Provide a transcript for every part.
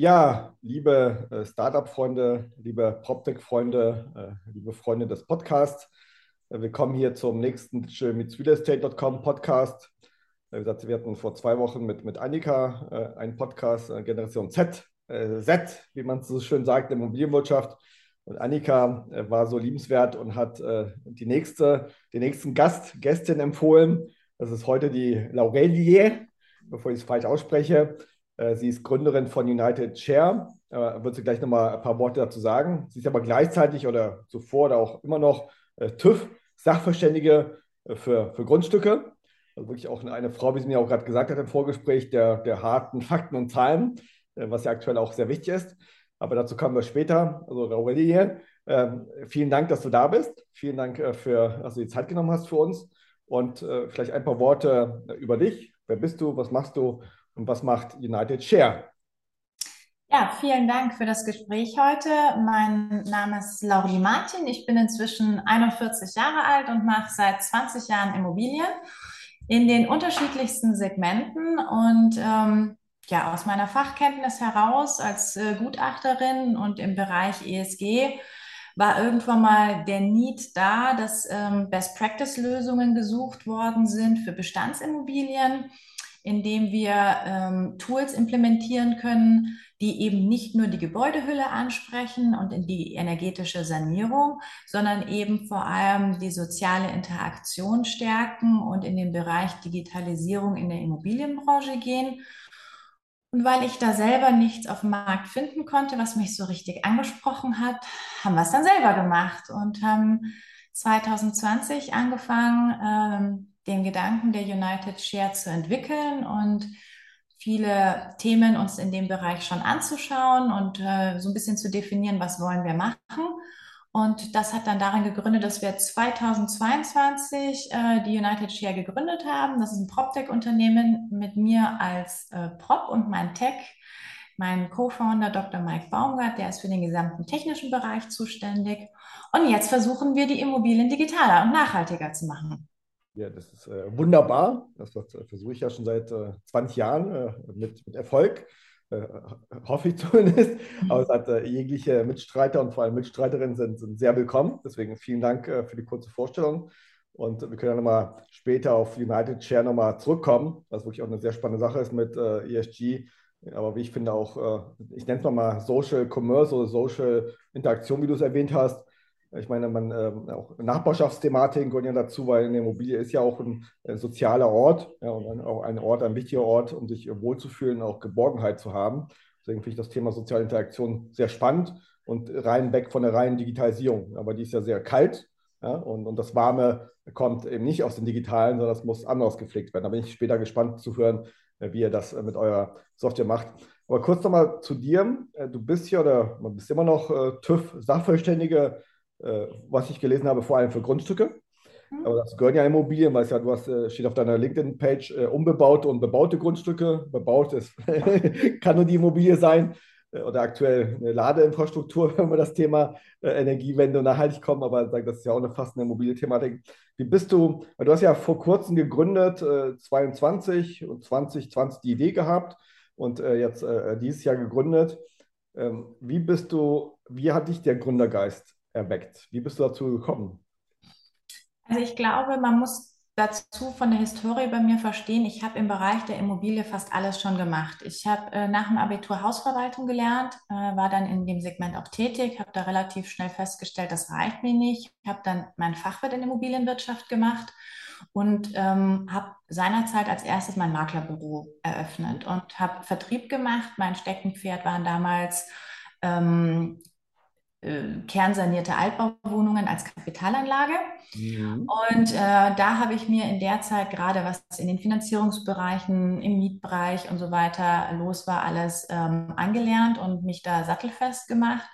Ja, liebe äh, Startup-Freunde, liebe PropTech-Freunde, äh, liebe Freunde des Podcasts, äh, willkommen hier zum nächsten digitalmeetsrealestate.com Podcast. Wie gesagt, wir hatten vor zwei Wochen mit, mit Annika einen Podcast, Generation Z, Z, wie man es so schön sagt, in der Immobilienwirtschaft. Und Annika war so liebenswert und hat die nächste, den nächsten Gast, Gästin empfohlen. Das ist heute die Laurelie, bevor ich es falsch ausspreche. Äh, sie ist Gründerin von United Share. Äh, wird sie gleich nochmal ein paar Worte dazu sagen. Sie ist aber gleichzeitig oder zuvor oder auch immer noch äh, TÜV-Sachverständige für, für Grundstücke. Also wirklich auch eine Frau, wie sie mir auch gerade gesagt hat im Vorgespräch, der, der harten Fakten und Zahlen, was ja aktuell auch sehr wichtig ist. Aber dazu kommen wir später. Also Aurelie, äh, vielen Dank, dass du da bist. Vielen Dank äh, für, dass du die Zeit genommen hast für uns. Und äh, vielleicht ein paar Worte über dich. Wer bist du? Was machst du? Und was macht United Share? Ja, vielen Dank für das Gespräch heute. Mein Name ist Lauri Martin. Ich bin inzwischen 41 Jahre alt und mache seit 20 Jahren Immobilien in den unterschiedlichsten Segmenten und ähm, ja, aus meiner Fachkenntnis heraus als äh, Gutachterin und im Bereich ESG war irgendwann mal der Need da, dass ähm, Best-Practice-Lösungen gesucht worden sind für Bestandsimmobilien indem wir ähm, Tools implementieren können, die eben nicht nur die Gebäudehülle ansprechen und in die energetische Sanierung, sondern eben vor allem die soziale Interaktion stärken und in den Bereich Digitalisierung in der Immobilienbranche gehen. Und weil ich da selber nichts auf dem Markt finden konnte, was mich so richtig angesprochen hat, haben wir es dann selber gemacht und haben 2020 angefangen, ähm, den Gedanken der United Share zu entwickeln und viele Themen uns in dem Bereich schon anzuschauen und äh, so ein bisschen zu definieren, was wollen wir machen. Und das hat dann darin gegründet, dass wir 2022 äh, die United Share gegründet haben. Das ist ein PropTech-Unternehmen mit mir als äh, Prop und mein Tech, mein Co-Founder Dr. Mike Baumgart, der ist für den gesamten technischen Bereich zuständig. Und jetzt versuchen wir, die Immobilien digitaler und nachhaltiger zu machen. Ja, das ist äh, wunderbar. Das, das äh, versuche ich ja schon seit äh, 20 Jahren äh, mit, mit, Erfolg. Äh, hoffe ich zumindest. Aber es hat äh, jegliche Mitstreiter und vor allem Mitstreiterinnen sind, sind sehr willkommen. Deswegen vielen Dank für die kurze Vorstellung. Und wir können ja nochmal später auf United Share nochmal zurückkommen, was wirklich auch eine sehr spannende Sache ist mit ESG. Aber wie ich finde auch, ich nenne es mal Social Commerce oder Social Interaktion, wie du es erwähnt hast ich meine, man, äh, auch Nachbarschaftsthematiken gehören ja dazu, weil eine Immobilie ist ja auch ein, ein sozialer Ort ja, und ein, auch ein Ort, ein wichtiger Ort, um sich wohlzufühlen, auch Geborgenheit zu haben. Deswegen finde ich das Thema soziale Interaktion sehr spannend und rein weg von der reinen Digitalisierung. Aber die ist ja sehr kalt ja, und, und das Warme kommt eben nicht aus dem Digitalen, sondern das muss anders gepflegt werden. Da bin ich später gespannt zu hören, äh, wie ihr das äh, mit eurer Software macht. Aber kurz nochmal zu dir. Äh, du bist hier oder man bist immer noch TÜV-Sachverständige äh, was ich gelesen habe, vor allem für Grundstücke. Mhm. Aber das gehören ja Immobilien, weil es ja, du hast, äh, steht auf deiner LinkedIn-Page, äh, unbebaute und bebaute Grundstücke. Bebaut ist, kann nur die Immobilie sein oder aktuell eine Ladeinfrastruktur, wenn wir das Thema Energiewende und nachhaltig kommen, aber das ist ja auch eine fast eine mobile Thematik. Wie bist du, du hast ja vor kurzem gegründet, äh, 22 und 2020 die Idee gehabt und jetzt dieses Jahr gegründet. Ähm, wie bist du, wie hat dich der Gründergeist erweckt. Wie bist du dazu gekommen? Also ich glaube, man muss dazu von der Historie bei mir verstehen, ich habe im Bereich der Immobilie fast alles schon gemacht. Ich habe äh, nach dem Abitur Hausverwaltung gelernt, äh, war dann in dem Segment auch tätig, habe da relativ schnell festgestellt, das reicht mir nicht, habe dann mein Fachwirt in Immobilienwirtschaft gemacht und ähm, habe seinerzeit als erstes mein Maklerbüro eröffnet und habe Vertrieb gemacht. Mein Steckenpferd waren damals ähm, äh, kernsanierte Altbauwohnungen als Kapitalanlage. Mhm. Und äh, da habe ich mir in der Zeit gerade, was in den Finanzierungsbereichen, im Mietbereich und so weiter los war, alles ähm, angelernt und mich da sattelfest gemacht.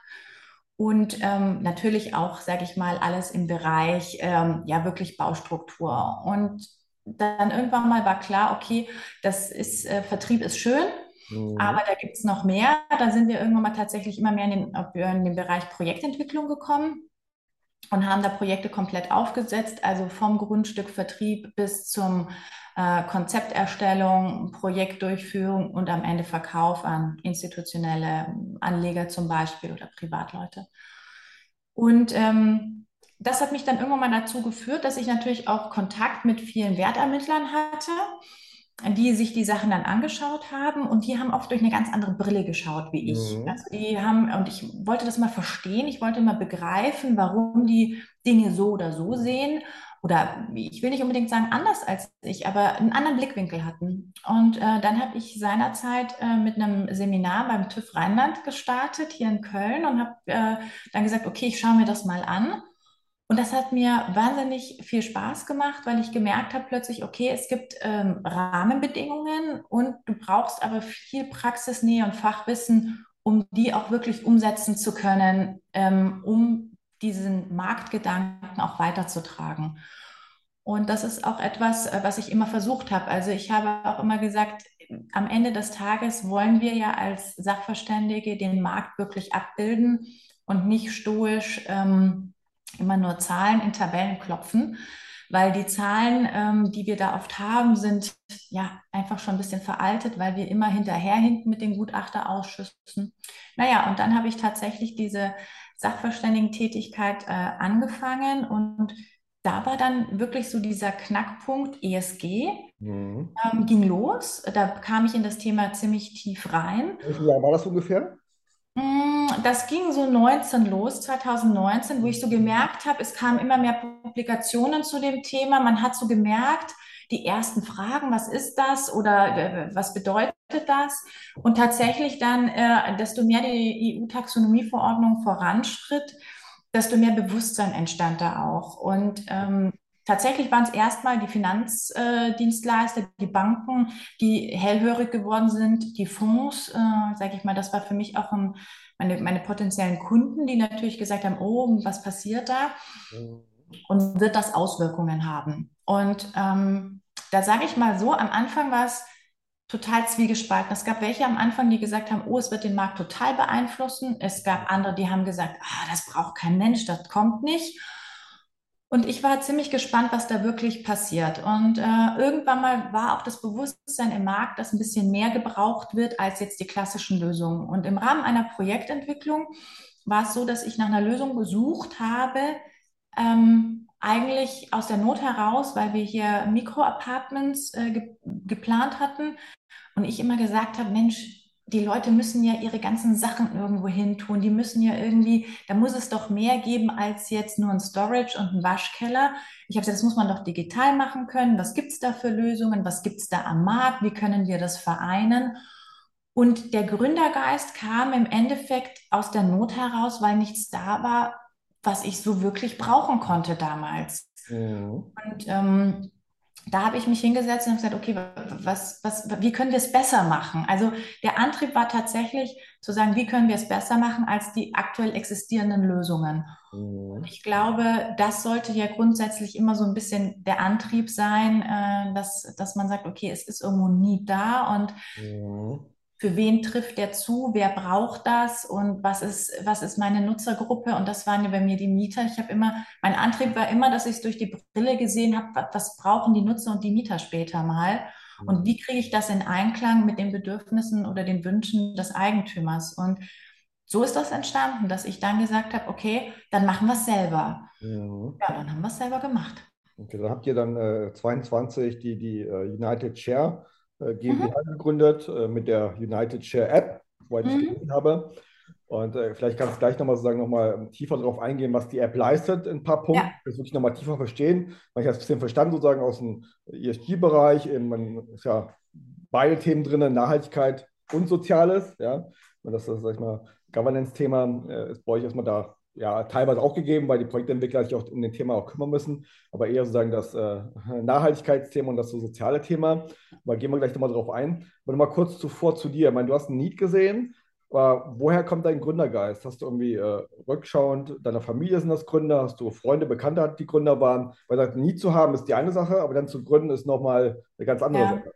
Und ähm, natürlich auch, sage ich mal, alles im Bereich ähm, ja wirklich Baustruktur. Und dann irgendwann mal war klar, okay, das ist äh, Vertrieb ist schön, Mhm. Aber da gibt es noch mehr. Da sind wir irgendwann mal tatsächlich immer mehr in den, in den Bereich Projektentwicklung gekommen und haben da Projekte komplett aufgesetzt, also vom Grundstückvertrieb bis zum äh, Konzepterstellung, Projektdurchführung und am Ende Verkauf an institutionelle Anleger zum Beispiel oder Privatleute. Und ähm, das hat mich dann irgendwann mal dazu geführt, dass ich natürlich auch Kontakt mit vielen Wertermittlern hatte die sich die Sachen dann angeschaut haben und die haben oft durch eine ganz andere Brille geschaut wie ich. Mhm. Also die haben, und ich wollte das mal verstehen, ich wollte mal begreifen, warum die Dinge so oder so sehen oder ich will nicht unbedingt sagen anders als ich, aber einen anderen Blickwinkel hatten. Und äh, dann habe ich seinerzeit äh, mit einem Seminar beim TÜV Rheinland gestartet, hier in Köln, und habe äh, dann gesagt, okay, ich schaue mir das mal an. Und das hat mir wahnsinnig viel Spaß gemacht, weil ich gemerkt habe plötzlich, okay, es gibt ähm, Rahmenbedingungen und du brauchst aber viel Praxisnähe und Fachwissen, um die auch wirklich umsetzen zu können, ähm, um diesen Marktgedanken auch weiterzutragen. Und das ist auch etwas, äh, was ich immer versucht habe. Also ich habe auch immer gesagt, am Ende des Tages wollen wir ja als Sachverständige den Markt wirklich abbilden und nicht stoisch ähm, immer nur Zahlen in Tabellen klopfen, weil die Zahlen, ähm, die wir da oft haben, sind ja einfach schon ein bisschen veraltet, weil wir immer hinterherhinken mit den Gutachterausschüssen. Naja, und dann habe ich tatsächlich diese Sachverständigentätigkeit äh, angefangen und da war dann wirklich so dieser Knackpunkt ESG, mhm. ähm, ging los. Da kam ich in das Thema ziemlich tief rein. Wie Jahr war das ungefähr? Mm, das ging so 19 los, 2019, wo ich so gemerkt habe, es kamen immer mehr Publikationen zu dem Thema. Man hat so gemerkt, die ersten Fragen, was ist das oder äh, was bedeutet das? Und tatsächlich dann, äh, desto mehr die EU-Taxonomieverordnung voranschritt, desto mehr Bewusstsein entstand da auch. Und ähm, Tatsächlich waren es erstmal die Finanzdienstleister, die Banken, die hellhörig geworden sind, die Fonds, äh, sage ich mal, das war für mich auch ein, meine, meine potenziellen Kunden, die natürlich gesagt haben, oh, was passiert da? Und wird das Auswirkungen haben? Und ähm, da sage ich mal so, am Anfang war es total zwiegespalten. Es gab welche am Anfang, die gesagt haben, oh, es wird den Markt total beeinflussen. Es gab andere, die haben gesagt, ah, das braucht kein Mensch, das kommt nicht. Und ich war ziemlich gespannt, was da wirklich passiert. Und äh, irgendwann mal war auch das Bewusstsein im Markt, dass ein bisschen mehr gebraucht wird als jetzt die klassischen Lösungen. Und im Rahmen einer Projektentwicklung war es so, dass ich nach einer Lösung gesucht habe, ähm, eigentlich aus der Not heraus, weil wir hier Mikroapartments äh, ge geplant hatten und ich immer gesagt habe, Mensch, die Leute müssen ja ihre ganzen Sachen irgendwo hin tun. Die müssen ja irgendwie, da muss es doch mehr geben als jetzt nur ein Storage und ein Waschkeller. Ich habe gesagt, das muss man doch digital machen können. Was gibt es da für Lösungen? Was gibt es da am Markt? Wie können wir das vereinen? Und der Gründergeist kam im Endeffekt aus der Not heraus, weil nichts da war, was ich so wirklich brauchen konnte damals. Mhm. Und ähm, da habe ich mich hingesetzt und gesagt, okay, was, was, wie können wir es besser machen? Also der Antrieb war tatsächlich zu sagen, wie können wir es besser machen als die aktuell existierenden Lösungen? Mhm. Ich glaube, das sollte ja grundsätzlich immer so ein bisschen der Antrieb sein, äh, dass, dass man sagt, okay, es ist irgendwo nie da und mhm für wen trifft der zu, wer braucht das und was ist, was ist meine Nutzergruppe? Und das waren ja bei mir die Mieter. Ich habe immer, mein Antrieb war immer, dass ich es durch die Brille gesehen habe, was brauchen die Nutzer und die Mieter später mal? Und wie kriege ich das in Einklang mit den Bedürfnissen oder den Wünschen des Eigentümers? Und so ist das entstanden, dass ich dann gesagt habe, okay, dann machen wir es selber. Ja. ja, dann haben wir es selber gemacht. Okay, dann habt ihr dann äh, 22 die, die uh, United Share äh, GmbH mhm. gegründet äh, mit der United Share App, soweit ich mhm. gelesen habe. Und äh, vielleicht kannst du gleich nochmal sozusagen nochmal tiefer darauf eingehen, was die App leistet, in ein paar Punkten, ja. das wirklich nochmal tiefer verstehen. Weil ich habe es ein bisschen verstanden, sozusagen aus dem ESG-Bereich, man ist ja beide Themen drin, Nachhaltigkeit und Soziales, ja. Und das ist, sag ich mal, Governance-Thema äh, ist bei euch erstmal da ja, teilweise auch gegeben, weil die Projektentwickler sich auch um den Thema auch kümmern müssen, aber eher sozusagen das äh, Nachhaltigkeitsthema und das so soziale Thema. Aber gehen wir gleich nochmal drauf ein. Aber nochmal kurz zuvor zu dir. Ich meine, du hast ein Need gesehen. Aber woher kommt dein Gründergeist? Hast du irgendwie äh, rückschauend, deiner Familie sind das Gründer? Hast du Freunde, Bekannte, die Gründer waren? Weil ein Need zu haben ist die eine Sache, aber dann zu gründen ist nochmal eine ganz andere ja. Sache.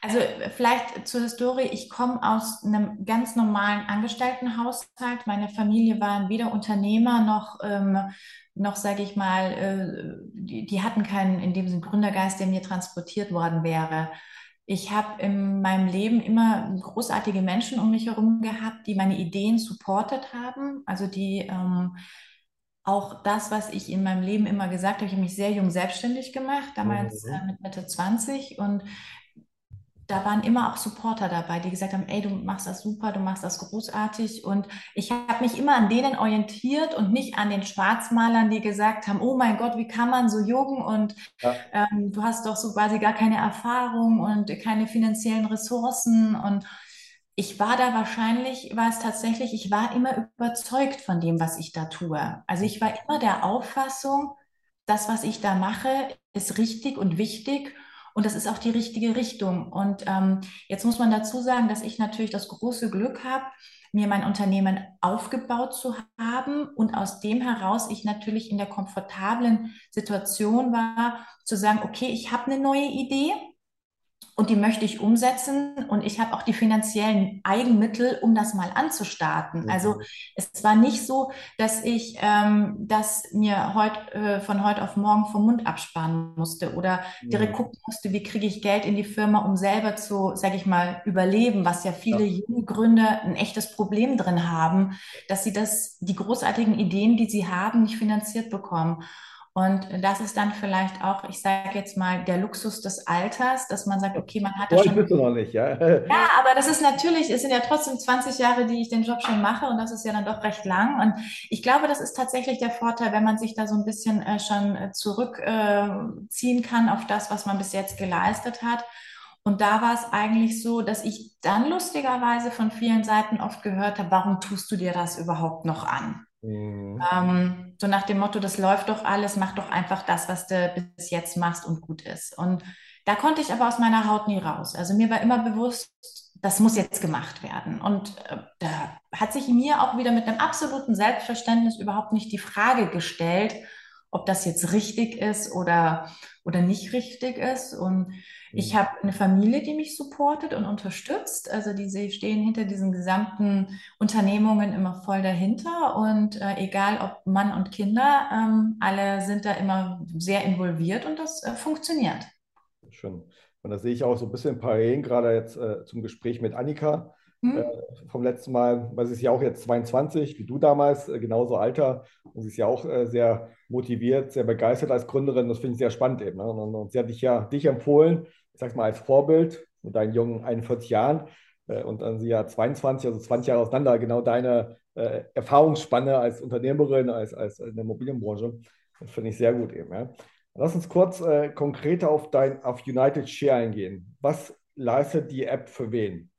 Also vielleicht zur Historie. Ich komme aus einem ganz normalen Angestelltenhaushalt. Meine Familie waren weder Unternehmer noch, ähm, noch sage ich mal, äh, die, die, hatten keinen in dem Sinne Gründergeist, der mir transportiert worden wäre. Ich habe in meinem Leben immer großartige Menschen um mich herum gehabt, die meine Ideen supportet haben, also die ähm, auch das, was ich in meinem Leben immer gesagt habe, ich habe mich sehr jung selbstständig gemacht, damals mhm. äh, mit Mitte 20 und da waren immer auch Supporter dabei, die gesagt haben, ey, du machst das super, du machst das großartig. Und ich habe mich immer an denen orientiert und nicht an den Schwarzmalern, die gesagt haben, oh mein Gott, wie kann man so jung und ja. ähm, du hast doch so quasi gar keine Erfahrung und keine finanziellen Ressourcen. Und ich war da wahrscheinlich, war es tatsächlich, ich war immer überzeugt von dem, was ich da tue. Also ich war immer der Auffassung, das, was ich da mache, ist richtig und wichtig und das ist auch die richtige Richtung. Und ähm, jetzt muss man dazu sagen, dass ich natürlich das große Glück habe, mir mein Unternehmen aufgebaut zu haben und aus dem heraus ich natürlich in der komfortablen Situation war, zu sagen, okay, ich habe eine neue Idee und die möchte ich umsetzen und ich habe auch die finanziellen Eigenmittel, um das mal anzustarten. Mhm. Also es war nicht so, dass ich ähm, das mir heut, äh, von heute auf morgen vom Mund absparen musste oder mhm. direkt gucken musste, wie kriege ich Geld in die Firma, um selber zu, sage ich mal, überleben, was ja viele ja. junge Gründer ein echtes Problem drin haben, dass sie das, die großartigen Ideen, die sie haben, nicht finanziert bekommen. Und das ist dann vielleicht auch, ich sage jetzt mal, der Luxus des Alters, dass man sagt, okay, man hat das schon. Bist du noch nicht, ja. Ja, aber das ist natürlich, es sind ja trotzdem 20 Jahre, die ich den Job schon mache und das ist ja dann doch recht lang. Und ich glaube, das ist tatsächlich der Vorteil, wenn man sich da so ein bisschen äh, schon äh, zurückziehen äh, kann auf das, was man bis jetzt geleistet hat. Und da war es eigentlich so, dass ich dann lustigerweise von vielen Seiten oft gehört habe, warum tust du dir das überhaupt noch an? Mhm. Ähm, so nach dem Motto, das läuft doch alles, mach doch einfach das, was du bis jetzt machst und gut ist. Und da konnte ich aber aus meiner Haut nie raus. Also mir war immer bewusst, das muss jetzt gemacht werden. Und äh, da hat sich mir auch wieder mit einem absoluten Selbstverständnis überhaupt nicht die Frage gestellt, ob das jetzt richtig ist oder, oder nicht richtig ist. Und ich mhm. habe eine Familie, die mich supportet und unterstützt. Also die stehen hinter diesen gesamten Unternehmungen immer voll dahinter. Und äh, egal ob Mann und Kinder, ähm, alle sind da immer sehr involviert und das äh, funktioniert. Schön. Und da sehe ich auch so ein bisschen Parallelen, gerade jetzt äh, zum Gespräch mit Annika mhm. vom letzten Mal, weil sie ist ja auch jetzt 22, wie du damals, äh, genauso Alter. Und sie ist ja auch äh, sehr motiviert, sehr begeistert als Gründerin. Das finde ich sehr spannend eben. Ne? Und, und, sie hat dich ja dich empfohlen, ich sag's mal als Vorbild mit deinen jungen 41 Jahren. Und dann sie ja 22, also 20 Jahre auseinander, genau deine äh, Erfahrungsspanne als Unternehmerin, als, als in der Immobilienbranche. Das finde ich sehr gut eben. Ja. Lass uns kurz äh, konkreter auf dein auf United Share eingehen. Was leistet die App für wen?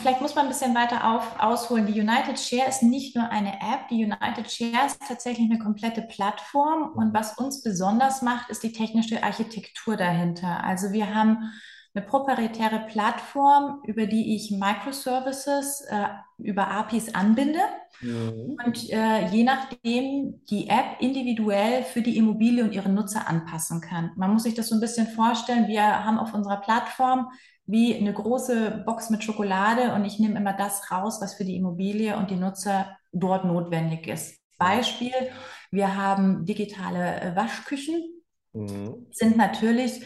Vielleicht muss man ein bisschen weiter auf, ausholen. Die United Share ist nicht nur eine App, die United Share ist tatsächlich eine komplette Plattform. Und was uns besonders macht, ist die technische Architektur dahinter. Also wir haben eine proprietäre Plattform, über die ich Microservices äh, über APIs anbinde mhm. und äh, je nachdem die App individuell für die Immobilie und ihre Nutzer anpassen kann. Man muss sich das so ein bisschen vorstellen. Wir haben auf unserer Plattform wie eine große Box mit Schokolade und ich nehme immer das raus, was für die Immobilie und die Nutzer dort notwendig ist. Beispiel, wir haben digitale äh, Waschküchen, mhm. sind natürlich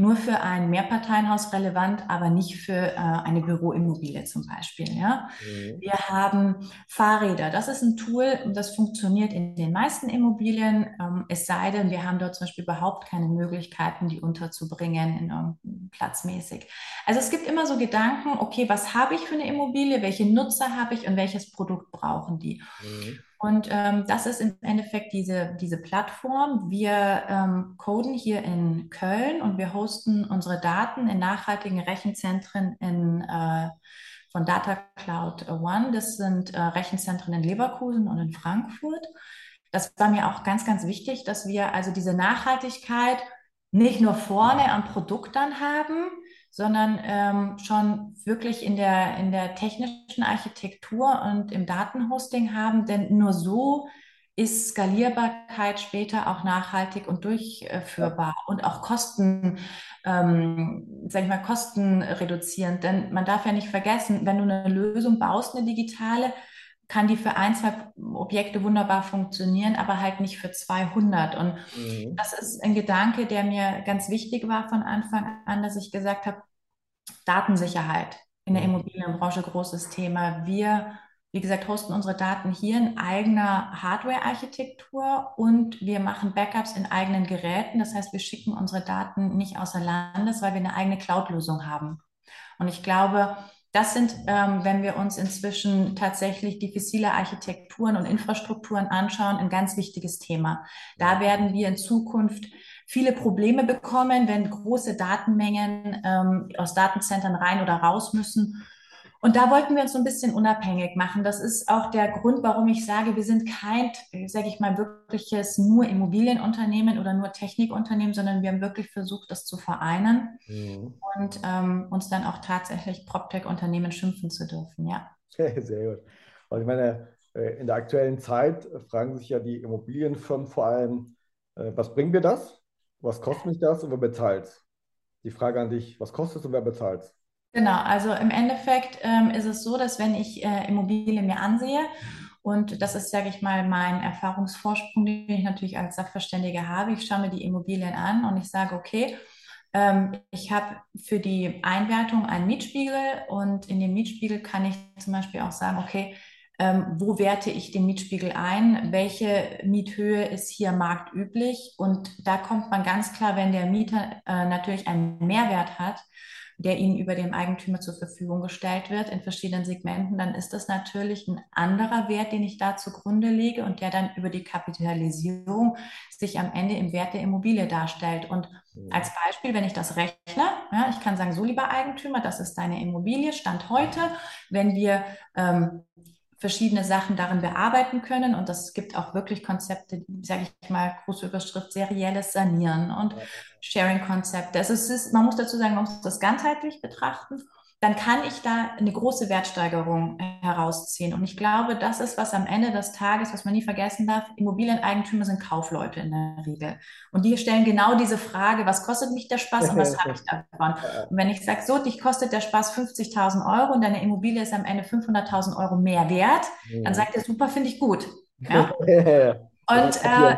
nur für ein Mehrparteienhaus relevant, aber nicht für äh, eine Büroimmobilie zum Beispiel. Ja? Mhm. Wir haben Fahrräder. Das ist ein Tool, das funktioniert in den meisten Immobilien, ähm, es sei denn, wir haben dort zum Beispiel überhaupt keine Möglichkeiten, die unterzubringen in um, platzmäßig. Also es gibt immer so Gedanken, okay, was habe ich für eine Immobilie, welche Nutzer habe ich und welches Produkt brauchen die? Mhm. Und ähm, das ist im Endeffekt diese, diese Plattform. Wir ähm, coden hier in Köln und wir hosten unsere Daten in nachhaltigen Rechenzentren in, äh, von Data Cloud One. Das sind äh, Rechenzentren in Leverkusen und in Frankfurt. Das war mir auch ganz, ganz wichtig, dass wir also diese Nachhaltigkeit nicht nur vorne am Produkt dann haben, sondern ähm, schon wirklich in der, in der technischen Architektur und im Datenhosting haben, denn nur so ist Skalierbarkeit später auch nachhaltig und durchführbar und auch Kosten, ähm, sag ich mal, kostenreduzierend. Denn man darf ja nicht vergessen, wenn du eine Lösung baust, eine digitale, kann die für ein, zwei Objekte wunderbar funktionieren, aber halt nicht für 200. Und mhm. das ist ein Gedanke, der mir ganz wichtig war von Anfang an, dass ich gesagt habe, Datensicherheit in der mhm. Immobilienbranche großes Thema. Wir wie gesagt, hosten unsere Daten hier in eigener Hardware-Architektur und wir machen Backups in eigenen Geräten. Das heißt, wir schicken unsere Daten nicht außer Landes, weil wir eine eigene Cloud-Lösung haben. Und ich glaube, das sind, ähm, wenn wir uns inzwischen tatsächlich diffizile Architekturen und Infrastrukturen anschauen, ein ganz wichtiges Thema. Da werden wir in Zukunft viele Probleme bekommen, wenn große Datenmengen ähm, aus Datenzentren rein oder raus müssen und da wollten wir uns so ein bisschen unabhängig machen. Das ist auch der Grund, warum ich sage, wir sind kein, sage ich mal, wirkliches nur Immobilienunternehmen oder nur Technikunternehmen, sondern wir haben wirklich versucht, das zu vereinen mhm. und ähm, uns dann auch tatsächlich PropTech-Unternehmen schimpfen zu dürfen. Ja. Sehr, gut. Und ich meine, äh, in der aktuellen Zeit fragen sich ja die Immobilienfirmen vor allem, äh, was bringt mir das? Was kostet mich das und wer bezahlt Die Frage an dich, was kostet es und wer bezahlt es? Genau, also im Endeffekt ähm, ist es so, dass wenn ich äh, Immobilien mir ansehe, und das ist, sage ich mal, mein Erfahrungsvorsprung, den ich natürlich als Sachverständige habe, ich schaue mir die Immobilien an und ich sage, okay, ähm, ich habe für die Einwertung einen Mietspiegel und in dem Mietspiegel kann ich zum Beispiel auch sagen, okay, ähm, wo werte ich den Mietspiegel ein? Welche Miethöhe ist hier marktüblich? Und da kommt man ganz klar, wenn der Mieter äh, natürlich einen Mehrwert hat, der ihnen über dem Eigentümer zur Verfügung gestellt wird in verschiedenen Segmenten, dann ist das natürlich ein anderer Wert, den ich da zugrunde lege und der dann über die Kapitalisierung sich am Ende im Wert der Immobilie darstellt. Und als Beispiel, wenn ich das rechne, ja, ich kann sagen, so lieber Eigentümer, das ist deine Immobilie, Stand heute, wenn wir ähm, verschiedene Sachen darin bearbeiten können. Und das gibt auch wirklich Konzepte, sage ich mal, große Überschrift, serielles Sanieren und Sharing-Konzepte. Also es ist, man muss dazu sagen, man muss das ganzheitlich betrachten dann kann ich da eine große Wertsteigerung äh, herausziehen. Und ich glaube, das ist, was am Ende des Tages, was man nie vergessen darf, Immobilieneigentümer sind Kaufleute in der Regel. Und die stellen genau diese Frage, was kostet mich der Spaß und was habe ich davon? Und wenn ich sage, so, dich kostet der Spaß 50.000 Euro und deine Immobilie ist am Ende 500.000 Euro mehr wert, dann sagt er, super, finde ich gut. Ja? Und, äh,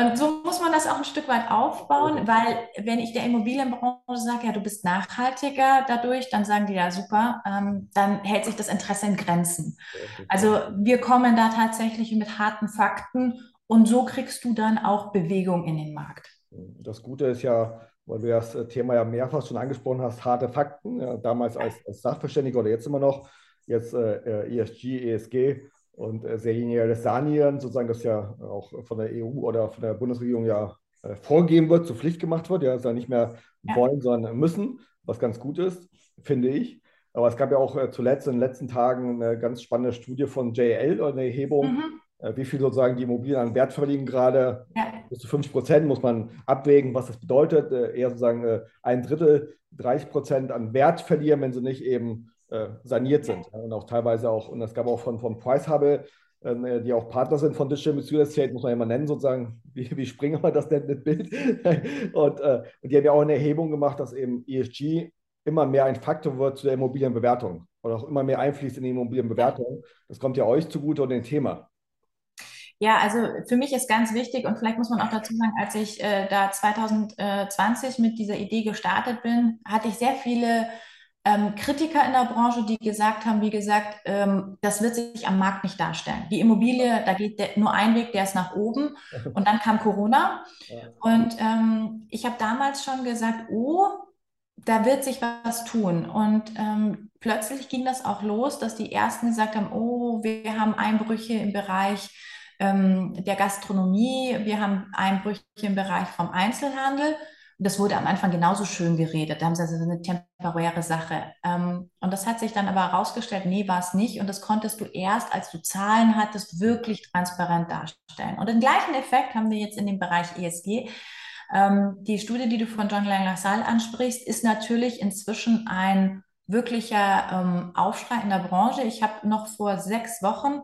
und so muss man das auch ein Stück weit aufbauen, weil wenn ich der Immobilienbranche sage, ja, du bist nachhaltiger dadurch, dann sagen die ja super, ähm, dann hält sich das Interesse in Grenzen. Also wir kommen da tatsächlich mit harten Fakten und so kriegst du dann auch Bewegung in den Markt. Das Gute ist ja, weil du das Thema ja mehrfach schon angesprochen hast, harte Fakten, ja, damals als, als Sachverständiger oder jetzt immer noch, jetzt äh, ESG, ESG und äh, serielles Sanieren, sozusagen, das ja auch von der EU oder von der Bundesregierung ja äh, vorgegeben wird, zur Pflicht gemacht wird, ja, also nicht mehr ja. wollen, sondern müssen, was ganz gut ist, finde ich. Aber es gab ja auch äh, zuletzt in den letzten Tagen eine ganz spannende Studie von JL, eine Erhebung, mhm. äh, wie viel sozusagen die Immobilien an Wert verlieren gerade. Ja. Bis zu 50 Prozent muss man abwägen, was das bedeutet. Äh, eher sozusagen äh, ein Drittel, 30 Prozent an Wert verlieren, wenn sie nicht eben äh, saniert sind. Ja, und auch teilweise auch, und es gab auch von, von Price Hubble, ähm, äh, die auch Partner sind von Digital Real Estate, muss man ja mal nennen, sozusagen, wie, wie Springer das nennt mit Bild. und, äh, und die haben ja auch eine Erhebung gemacht, dass eben ESG immer mehr ein Faktor wird zu der Immobilienbewertung oder auch immer mehr einfließt in die Immobilienbewertung. Das kommt ja euch zugute und dem Thema. Ja, also für mich ist ganz wichtig und vielleicht muss man auch dazu sagen, als ich äh, da 2020 mit dieser Idee gestartet bin, hatte ich sehr viele ähm, Kritiker in der Branche, die gesagt haben, wie gesagt, ähm, das wird sich am Markt nicht darstellen. Die Immobilie, da geht der, nur ein Weg, der ist nach oben. Und dann kam Corona. Und ähm, ich habe damals schon gesagt, oh, da wird sich was tun. Und ähm, plötzlich ging das auch los, dass die Ersten gesagt haben, oh, wir haben Einbrüche im Bereich ähm, der Gastronomie, wir haben Einbrüche im Bereich vom Einzelhandel das wurde am Anfang genauso schön geredet. Da haben sie also eine temporäre Sache. Ähm, und das hat sich dann aber herausgestellt, nee, war es nicht. Und das konntest du erst, als du Zahlen hattest, wirklich transparent darstellen. Und den gleichen Effekt haben wir jetzt in dem Bereich ESG. Ähm, die Studie, die du von John Lang LaSalle ansprichst, ist natürlich inzwischen ein wirklicher ähm, Aufschrei in der Branche. Ich habe noch vor sechs Wochen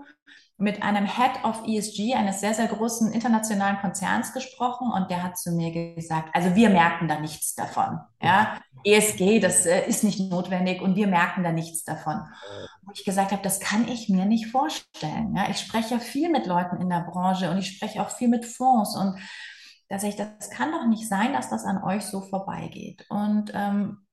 mit einem Head of ESG eines sehr, sehr großen internationalen Konzerns gesprochen und der hat zu mir gesagt, also wir merken da nichts davon. Ja, ESG, das äh, ist nicht notwendig und wir merken da nichts davon. Wo ich gesagt habe, das kann ich mir nicht vorstellen. Ja, ich spreche ja viel mit Leuten in der Branche und ich spreche auch viel mit Fonds und dass ich, das kann doch nicht sein, dass das an euch so vorbeigeht. Und ähm,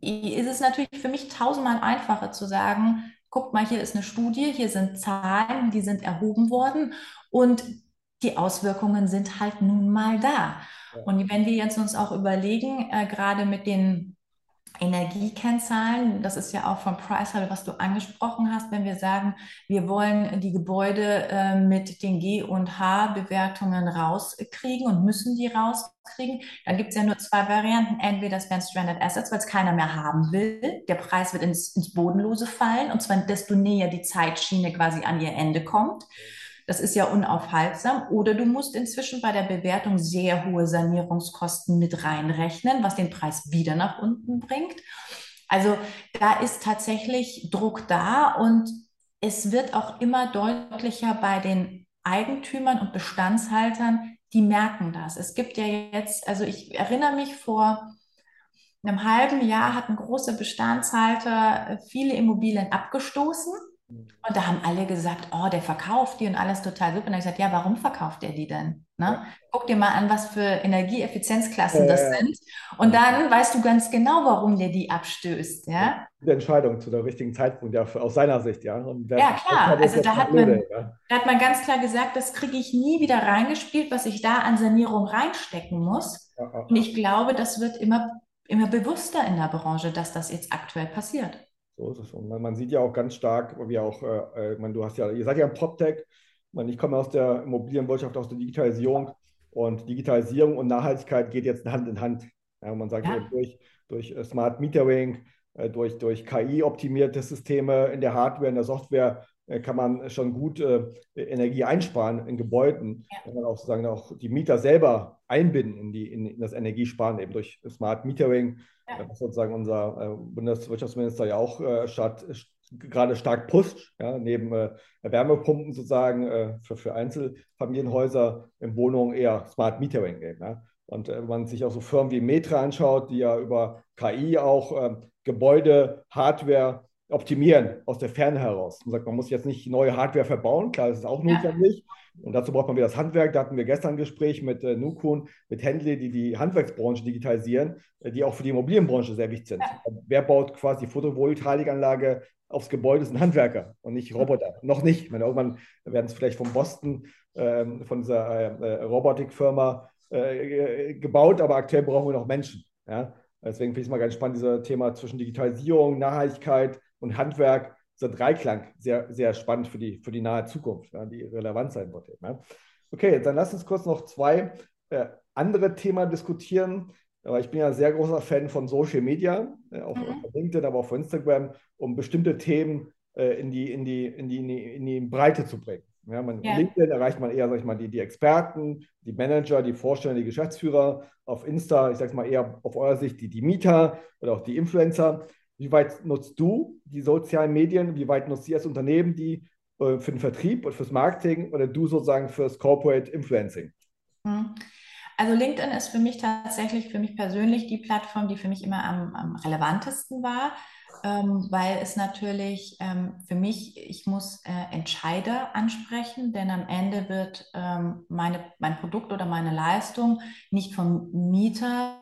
ist es natürlich für mich tausendmal einfacher zu sagen, guckt mal, hier ist eine Studie, hier sind Zahlen, die sind erhoben worden und die Auswirkungen sind halt nun mal da. Und wenn wir jetzt uns auch überlegen, äh, gerade mit den Energiekennzahlen, das ist ja auch von Price, was du angesprochen hast, wenn wir sagen, wir wollen die Gebäude äh, mit den G- und H-Bewertungen rauskriegen und müssen die rauskriegen, dann gibt es ja nur zwei Varianten. Entweder das wären Stranded Assets, weil es keiner mehr haben will. Der Preis wird ins, ins Bodenlose fallen und zwar desto näher die Zeitschiene quasi an ihr Ende kommt. Das ist ja unaufhaltsam. Oder du musst inzwischen bei der Bewertung sehr hohe Sanierungskosten mit reinrechnen, was den Preis wieder nach unten bringt. Also da ist tatsächlich Druck da und es wird auch immer deutlicher bei den Eigentümern und Bestandshaltern, die merken das. Es gibt ja jetzt, also ich erinnere mich vor einem halben Jahr hat ein großer Bestandshalter viele Immobilien abgestoßen und da haben alle gesagt, oh, der verkauft die und alles total super. Und dann habe ich gesagt, ja, warum verkauft er die denn? Ne? Ja. Guck dir mal an, was für Energieeffizienzklassen das sind. Und dann weißt du ganz genau, warum der die abstößt. Ja? Die Entscheidung zu der richtigen Zeitpunkt, ja, aus seiner Sicht, ja. ja, klar. Also da hat, man, ja. da hat man ganz klar gesagt, das kriege ich nie wieder reingespielt, was ich da an Sanierung reinstecken muss. Und ich glaube, das wird immer, immer bewusster in der Branche, dass das jetzt aktuell passiert. So ist es. Und man, man sieht ja auch ganz stark, wie auch, äh, äh, man, du hast ja, ihr seid ja ein PropTech. Man, ich komme aus der Immobilienwirtschaft, aus der Digitalisierung. Und Digitalisierung und Nachhaltigkeit geht jetzt Hand in Hand. Ja, man sagt ja. durch, durch äh, Smart Metering, äh, durch, durch KI-optimierte Systeme in der Hardware, in der Software kann man schon gut äh, Energie einsparen in Gebäuden. Ja. Kann man auch sozusagen auch die Mieter selber einbinden in, die, in, in das Energiesparen, eben durch Smart Metering, ja. was sozusagen unser äh, Bundeswirtschaftsminister ja auch äh, statt, gerade stark pusht, ja, neben äh, Wärmepumpen sozusagen äh, für, für Einzelfamilienhäuser in Wohnungen eher Smart Metering geben. Und äh, wenn man sich auch so Firmen wie Metra anschaut, die ja über KI auch ähm, Gebäude, Hardware optimieren aus der Ferne heraus. Man sagt, man muss jetzt nicht neue Hardware verbauen, klar, das ist auch notwendig. Ja. Und dazu braucht man wieder das Handwerk. Da hatten wir gestern ein Gespräch mit äh, Nukun, mit Händlern, die die Handwerksbranche digitalisieren, äh, die auch für die Immobilienbranche sehr wichtig sind. Ja. Wer baut quasi die Photovoltaikanlage aufs Gebäude? Das sind Handwerker und nicht Roboter. Noch nicht. Ich meine, irgendwann werden es vielleicht von Boston, äh, von dieser äh, äh, Robotikfirma äh, gebaut, aber aktuell brauchen wir noch Menschen. Ja? Deswegen finde ich es mal ganz spannend, dieses Thema zwischen Digitalisierung, Nachhaltigkeit, und Handwerk, dieser Dreiklang, sehr, sehr spannend für die, für die nahe Zukunft, ja, die relevant sein wird. Ja. Okay, dann lass uns kurz noch zwei äh, andere Themen diskutieren. Aber ich bin ja ein sehr großer Fan von Social Media, äh, auch mhm. auf LinkedIn, aber auch auf Instagram, um bestimmte Themen äh, in, die, in, die, in, die, in, die, in die Breite zu bringen. Ja, man, ja. LinkedIn erreicht man eher, sag ich mal, die, die Experten, die Manager, die Vorstände, die Geschäftsführer. Auf Insta, ich sage mal eher auf eurer Sicht, die, die Mieter oder auch die Influencer. Wie weit nutzt du die sozialen Medien? Wie weit nutzt ihr als Unternehmen die äh, für den Vertrieb und fürs Marketing oder du sozusagen fürs Corporate Influencing? Hm. Also LinkedIn ist für mich tatsächlich, für mich persönlich die Plattform, die für mich immer am, am relevantesten war, ähm, weil es natürlich ähm, für mich, ich muss äh, Entscheider ansprechen, denn am Ende wird ähm, meine, mein Produkt oder meine Leistung nicht vom Mieter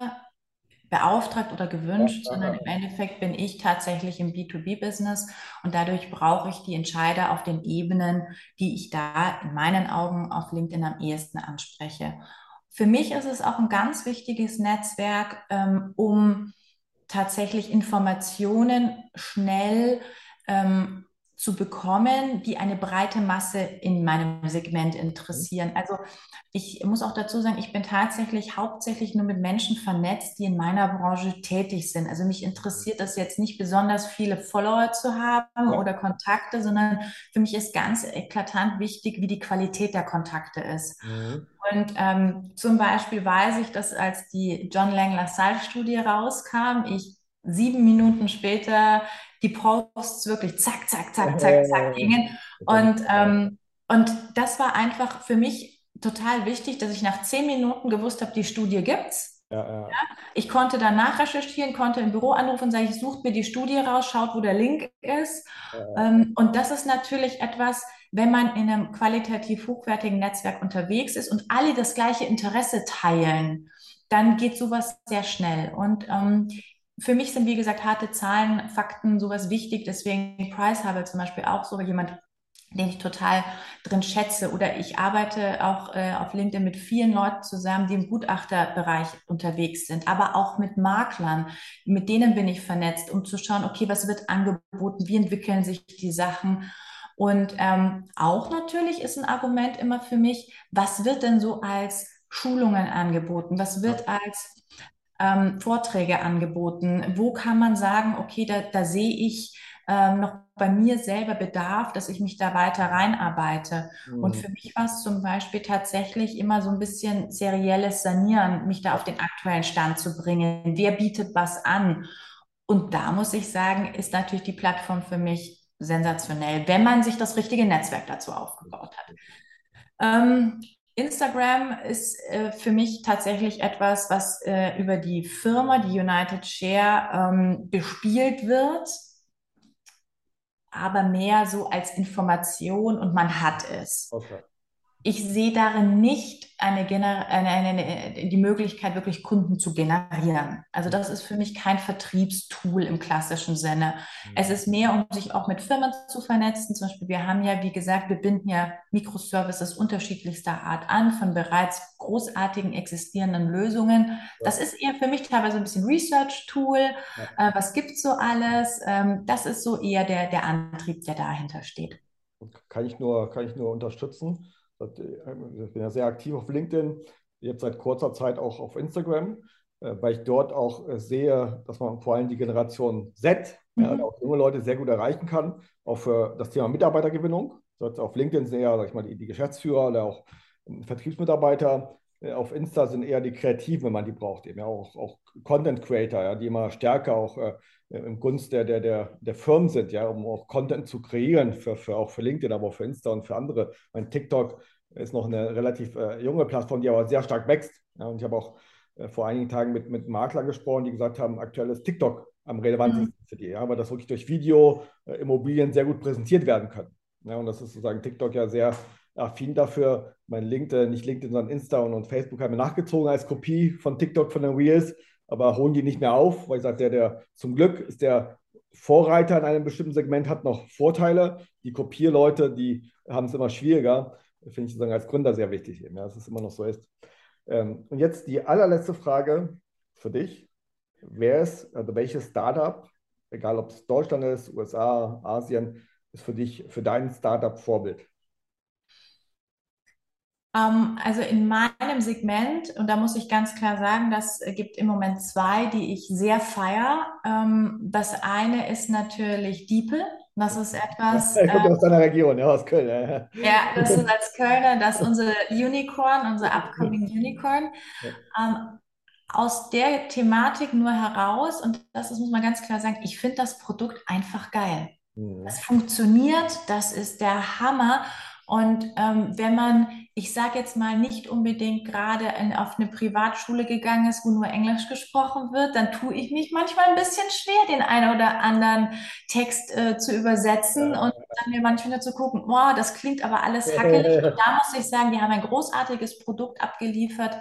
beauftragt oder gewünscht, ja, sondern im Endeffekt bin ich tatsächlich im B2B-Business und dadurch brauche ich die Entscheider auf den Ebenen, die ich da in meinen Augen auf LinkedIn am ehesten anspreche. Für mich ist es auch ein ganz wichtiges Netzwerk, ähm, um tatsächlich Informationen schnell ähm, zu bekommen, die eine breite Masse in meinem Segment interessieren. Mhm. Also ich muss auch dazu sagen, ich bin tatsächlich hauptsächlich nur mit Menschen vernetzt, die in meiner Branche tätig sind. Also mich interessiert das jetzt nicht besonders viele Follower zu haben oder Kontakte, sondern für mich ist ganz eklatant wichtig, wie die Qualität der Kontakte ist. Mhm. Und ähm, zum Beispiel weiß ich, dass als die John Lang LaSalle Studie rauskam, ich sieben Minuten später die Posts wirklich zack, zack, zack, zack, zack gingen. Und ähm, Und das war einfach für mich total wichtig, dass ich nach zehn Minuten gewusst habe, die Studie gibt's. Ja, ja. Ja, ich konnte danach recherchieren, konnte im Büro anrufen und sagen, ich suche mir die Studie raus, schaut, wo der Link ist. Ähm, und das ist natürlich etwas, wenn man in einem qualitativ hochwertigen Netzwerk unterwegs ist und alle das gleiche Interesse teilen, dann geht sowas sehr schnell. Und ähm, für mich sind, wie gesagt, harte Zahlen, Fakten, sowas wichtig. Deswegen Price habe zum Beispiel auch so jemand, den ich total drin schätze. Oder ich arbeite auch äh, auf LinkedIn mit vielen Leuten zusammen, die im Gutachterbereich unterwegs sind, aber auch mit Maklern. Mit denen bin ich vernetzt, um zu schauen, okay, was wird angeboten, wie entwickeln sich die Sachen. Und ähm, auch natürlich ist ein Argument immer für mich, was wird denn so als Schulungen angeboten? Was wird als ähm, Vorträge angeboten? Wo kann man sagen, okay, da, da sehe ich ähm, noch bei mir selber Bedarf, dass ich mich da weiter reinarbeite. Mhm. Und für mich war es zum Beispiel tatsächlich immer so ein bisschen serielles Sanieren, mich da auf den aktuellen Stand zu bringen. Wer bietet was an? Und da muss ich sagen, ist natürlich die Plattform für mich sensationell, wenn man sich das richtige Netzwerk dazu aufgebaut hat. Ähm, Instagram ist äh, für mich tatsächlich etwas, was äh, über die Firma, die United Share, ähm, bespielt wird, aber mehr so als Information und man hat es. Okay ich sehe darin nicht eine, eine, eine, die Möglichkeit, wirklich Kunden zu generieren. Also das ist für mich kein Vertriebstool im klassischen Sinne. Mhm. Es ist mehr, um sich auch mit Firmen zu vernetzen. Zum Beispiel, wir haben ja, wie gesagt, wir binden ja Microservices unterschiedlichster Art an von bereits großartigen existierenden Lösungen. Das ist eher für mich teilweise ein bisschen Research-Tool. Ja. Äh, was gibt's so alles? Ähm, das ist so eher der, der Antrieb, der dahinter steht. Kann ich nur, kann ich nur unterstützen. Ich bin ja sehr aktiv auf LinkedIn, jetzt seit kurzer Zeit auch auf Instagram, äh, weil ich dort auch äh, sehe, dass man vor allem die Generation Z, mhm. ja, auch junge Leute sehr gut erreichen kann, auch für das Thema Mitarbeitergewinnung. Auf LinkedIn sind eher, sag ich mal, die, die Geschäftsführer oder auch Vertriebsmitarbeiter. Äh, auf Insta sind eher die Kreativen, wenn man die braucht, eben ja auch, auch Content Creator, ja, die immer stärker auch äh, im Gunst der, der, der, der Firmen sind, ja, um auch Content zu kreieren, für, für auch für LinkedIn, aber auch für Insta und für andere. Mein TikTok ist noch eine relativ äh, junge Plattform, die aber sehr stark wächst. Ja, und ich habe auch äh, vor einigen Tagen mit, mit Maklern gesprochen, die gesagt haben, aktuell ist TikTok am relevantesten mhm. für die, ja, weil das wirklich durch Video äh, Immobilien sehr gut präsentiert werden können. Ja, und das ist sozusagen TikTok ja sehr affin dafür. Mein LinkedIn, nicht LinkedIn, sondern Insta und, und Facebook haben mir nachgezogen als Kopie von TikTok von den Reels, aber holen die nicht mehr auf, weil ich sage, der, der zum Glück ist der Vorreiter in einem bestimmten Segment, hat noch Vorteile. Die Kopierleute, die haben es immer schwieriger finde ich sozusagen als Gründer sehr wichtig, eben, ja, dass es immer noch so ist. Ähm, und jetzt die allerletzte Frage für dich. Wer ist, also welches Startup, egal ob es Deutschland ist, USA, Asien, ist für dich, für dein Startup Vorbild? Ähm, also in meinem Segment, und da muss ich ganz klar sagen, das gibt im Moment zwei, die ich sehr feiere. Um, ähm, das eine ist natürlich Diepel. Das ist etwas. Ich komme äh, aus deiner Region, ja, aus Köln. Ja, ja das ist als Kölner, das ist unser Unicorn, unser upcoming Unicorn. Ja. Ähm, aus der Thematik nur heraus, und das ist, muss man ganz klar sagen, ich finde das Produkt einfach geil. Mhm. Das funktioniert, das ist der Hammer. Und ähm, wenn man, ich sage jetzt mal, nicht unbedingt gerade in, auf eine Privatschule gegangen ist, wo nur Englisch gesprochen wird, dann tue ich mich manchmal ein bisschen schwer, den einen oder anderen Text äh, zu übersetzen und dann mir manchmal zu gucken, boah, das klingt aber alles hackelig. Und da muss ich sagen, die haben ein großartiges Produkt abgeliefert.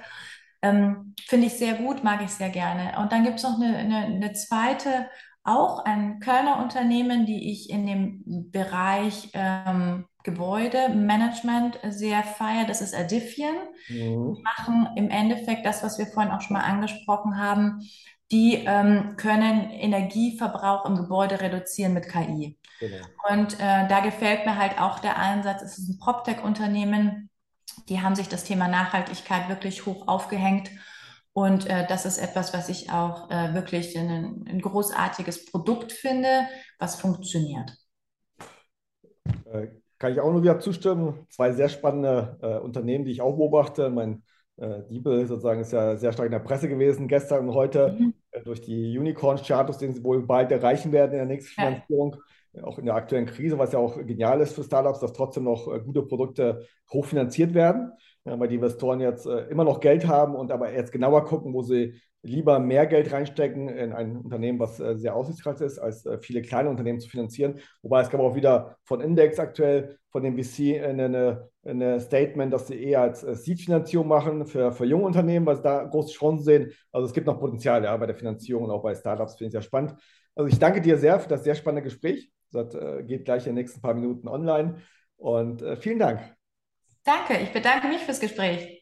Ähm, Finde ich sehr gut, mag ich sehr gerne. Und dann gibt es noch eine, eine, eine zweite auch ein Kölner Unternehmen, die ich in dem Bereich ähm, Gebäudemanagement sehr feiere. Das ist Adiffian. Mhm. Die machen im Endeffekt das, was wir vorhin auch schon mal angesprochen haben. Die ähm, können Energieverbrauch im Gebäude reduzieren mit KI. Genau. Und äh, da gefällt mir halt auch der Einsatz. Es ist ein PropTech-Unternehmen. Die haben sich das Thema Nachhaltigkeit wirklich hoch aufgehängt und äh, das ist etwas, was ich auch äh, wirklich ein, ein, großartiges Produkt finde, was funktioniert. Äh, kann ich auch nur wieder zustimmen. Zwei sehr spannende äh, Unternehmen, die ich auch beobachte. Mein äh, Diebel sozusagen ist ja sehr stark in der Presse gewesen gestern und heute mhm. Äh, durch die Unicorn-Status, den sie wohl bald erreichen werden in der nächsten Finanzierung. auch in der aktuellen Krise, was ja auch genial ist für Startups, dass trotzdem noch gute Produkte hochfinanziert werden, weil die Investoren jetzt immer noch Geld haben und aber jetzt genauer gucken, wo sie lieber mehr Geld reinstecken in ein Unternehmen, was äh, sehr aussichtsreich ist, als äh, viele kleine Unternehmen zu finanzieren. Wobei es gab auch wieder von Index aktuell, von dem VC, eine, eine Statement, dass sie eher als äh, Seed-Finanzierung machen für, für junge Unternehmen, weil sie da große Chancen sehen. Also es gibt noch Potenzial ja, bei der Finanzierung und auch bei Startups, finde ich sehr spannend. Also ich danke dir sehr für das sehr spannende Gespräch. Das geht gleich in den nächsten paar Minuten online. Und vielen Dank. Danke, ich bedanke mich fürs Gespräch.